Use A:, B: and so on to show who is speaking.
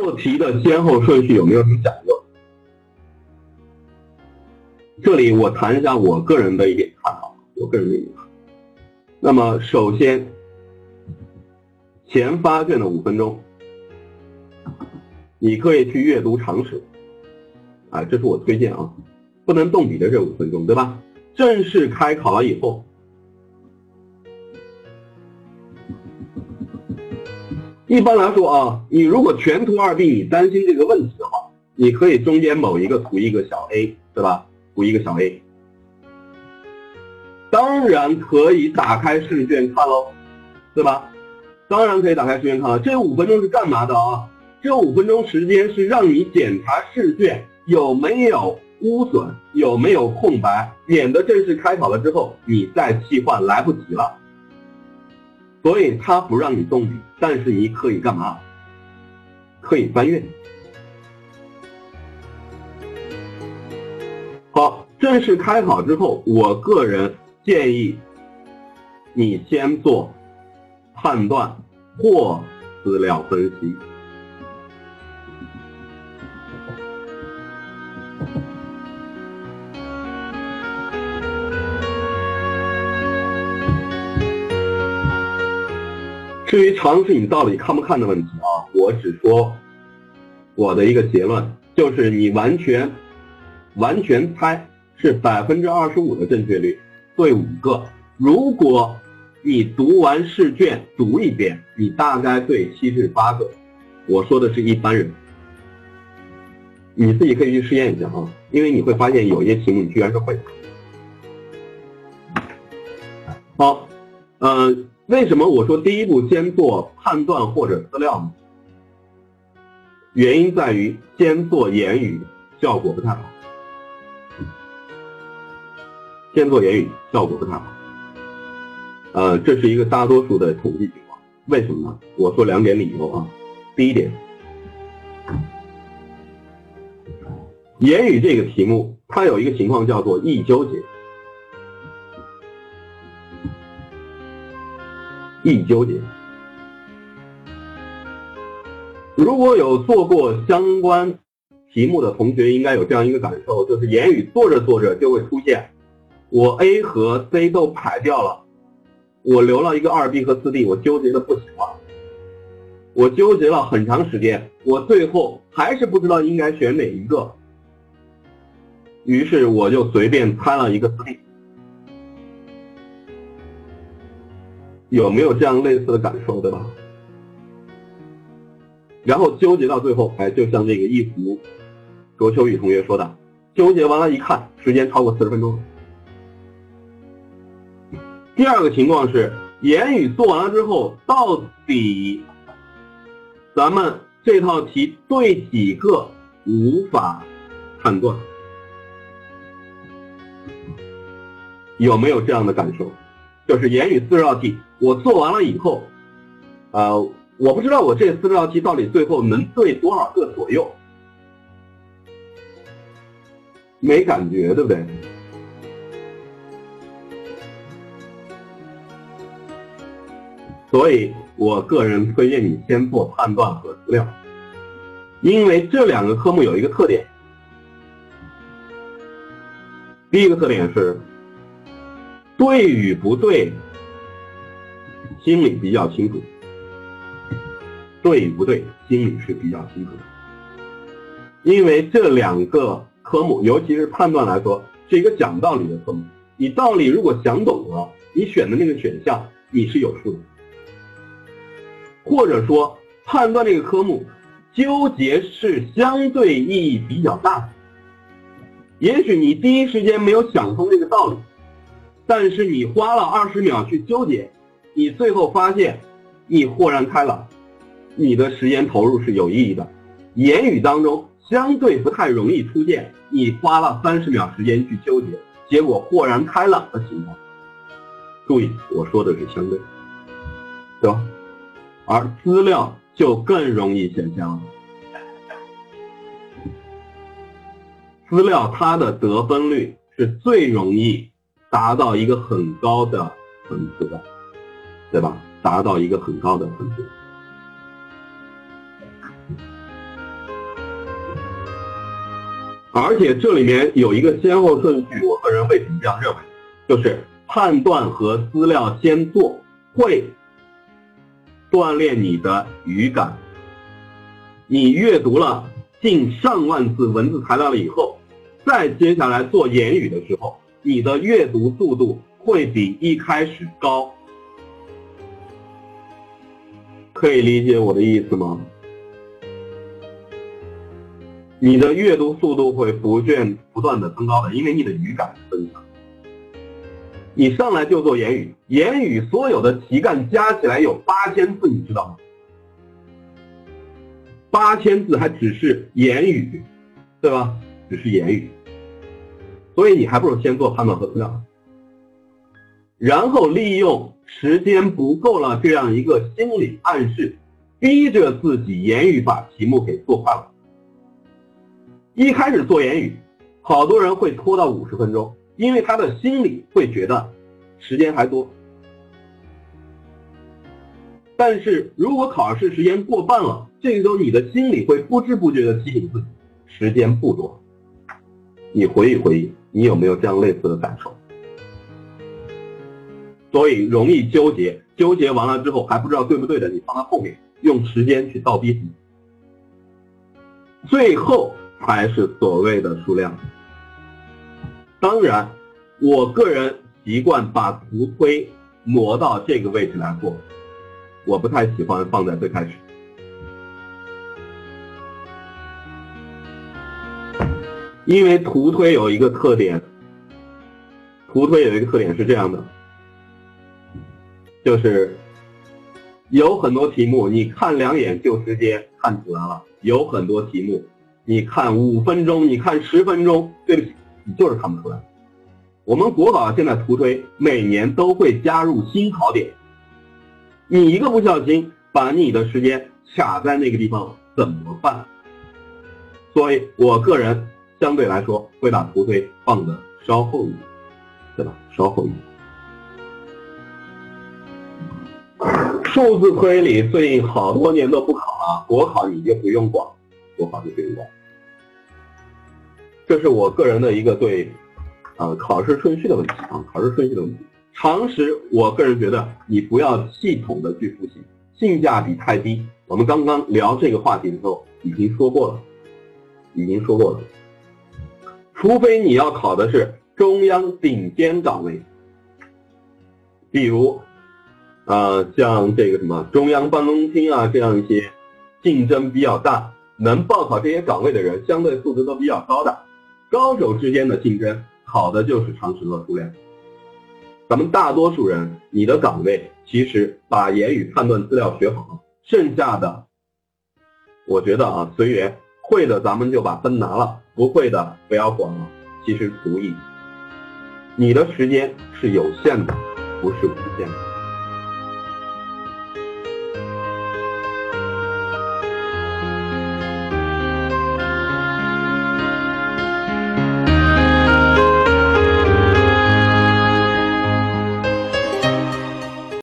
A: 做题的先后顺序有没有什么讲究？这里我谈一下我个人的一点看法，我个人的一点看。那么首先，前发卷的五分钟，你可以去阅读常识，啊，这是我推荐啊，不能动笔的这五分钟，对吧？正式开考了以后。一般来说啊，你如果全图二 B，你担心这个问题的话，你可以中间某一个图一个小 A，对吧？图一个小 A，当然可以打开试卷看喽，对吧？当然可以打开试卷看了。这五分钟是干嘛的啊？这五分钟时间是让你检查试卷有没有污损，有没有空白，免得正式开考了之后你再替换来不及了。所以他不让你动笔，但是你可以干嘛？可以翻阅。好，正式开考之后，我个人建议你先做判断或资料分析。至于尝试你到底看不看的问题啊，我只说我的一个结论，就是你完全完全猜是百分之二十五的正确率，对五个。如果你读完试卷读一遍，你大概对七至八个。我说的是一般人，你自己可以去试验一下啊，因为你会发现有些题目你居然是会。好，嗯。为什么我说第一步先做判断或者资料呢？原因在于先做言语效果不太好，先做言语效果不太好。呃，这是一个大多数的统计情况。为什么呢？我说两点理由啊。第一点，言语这个题目它有一个情况叫做易纠结。易纠结。如果有做过相关题目的同学，应该有这样一个感受，就是言语做着做着就会出现，我 A 和 C 都排掉了，我留了一个二 B 和四 D，我纠结的不喜欢，我纠结了很长时间，我最后还是不知道应该选哪一个，于是我就随便猜了一个四 D。有没有这样类似的感受，对吧？然后纠结到最后，哎，就像这个一幅卓秋雨同学说的，纠结完了，一看时间超过四十分钟。第二个情况是，言语做完了之后，到底咱们这套题对几个无法判断？有没有这样的感受？就是言语四十道题。我做完了以后，呃，我不知道我这四道题到底最后能对多少个左右，没感觉，对不对？所以我个人推荐你先做判断和资料，因为这两个科目有一个特点，第一个特点是对与不对。心里比较清楚，对不对？心里是比较清楚的。因为这两个科目，尤其是判断来说，是一个讲道理的科目。你道理如果想懂了，你选的那个选项你是有数的。或者说，判断这个科目，纠结是相对意义比较大的。也许你第一时间没有想通这个道理，但是你花了二十秒去纠结。你最后发现，你豁然开朗，你的时间投入是有意义的。言语当中相对不太容易出现，你花了三十秒时间去纠结，结果豁然开朗的情况。注意，我说的是相对，对吧？而资料就更容易显现了。资料它的得分率是最容易达到一个很高的层次的。对吧？达到一个很高的分数。而且这里面有一个先后顺序，我个人为什么这样认为？就是判断和资料先做，会锻炼你的语感。你阅读了近上万字文字材料了以后，再接下来做言语的时候，你的阅读速度会比一开始高。可以理解我的意思吗？你的阅读速度会不断不断的增高的，因为你的语感增强。你上来就做言语，言语所有的题干加起来有八千字，你知道吗？八千字还只是言语，对吧？只是言语，所以你还不如先做判断和资料，然后利用。时间不够了，这样一个心理暗示，逼着自己言语把题目给做快了。一开始做言语，好多人会拖到五十分钟，因为他的心里会觉得时间还多。但是如果考试时间过半了，这个时候你的心里会不知不觉的提醒自己，时间不多。你回忆回忆，你有没有这样类似的感受？所以容易纠结，纠结完了之后还不知道对不对的，你放到后面，用时间去倒逼自己，最后才是所谓的数量。当然，我个人习惯把图推挪到这个位置来做，我不太喜欢放在最开始，因为图推有一个特点，图推有一个特点是这样的。就是有很多题目，你看两眼就直接看出来了；有很多题目，你看五分钟，你看十分钟，对不起，你就是看不出来。我们国考现在图推每年都会加入新考点，你一个不小心把你的时间卡在那个地方怎么办？所以我个人相对来说会把图推放的稍后一点，对吧？稍后一点。数字推理最近好多年都不考了，国考你就不用管，国考就不用管。这是我个人的一个对，呃，考试顺序的问题啊，考试顺序的问题。常识，我个人觉得你不要系统的去复习，性价比太低。我们刚刚聊这个话题的时候已经说过了，已经说过了。除非你要考的是中央顶尖岗位，比如。啊，像这个什么中央办公厅啊，这样一些竞争比较大，能报考这些岗位的人，相对素质都比较高的，高手之间的竞争，考的就是常识和数量。咱们大多数人，你的岗位其实把言语判断资料学好，剩下的，我觉得啊，随缘，会的咱们就把分拿了，不会的不要管了，其实足矣。你的时间是有限的，不是无限的。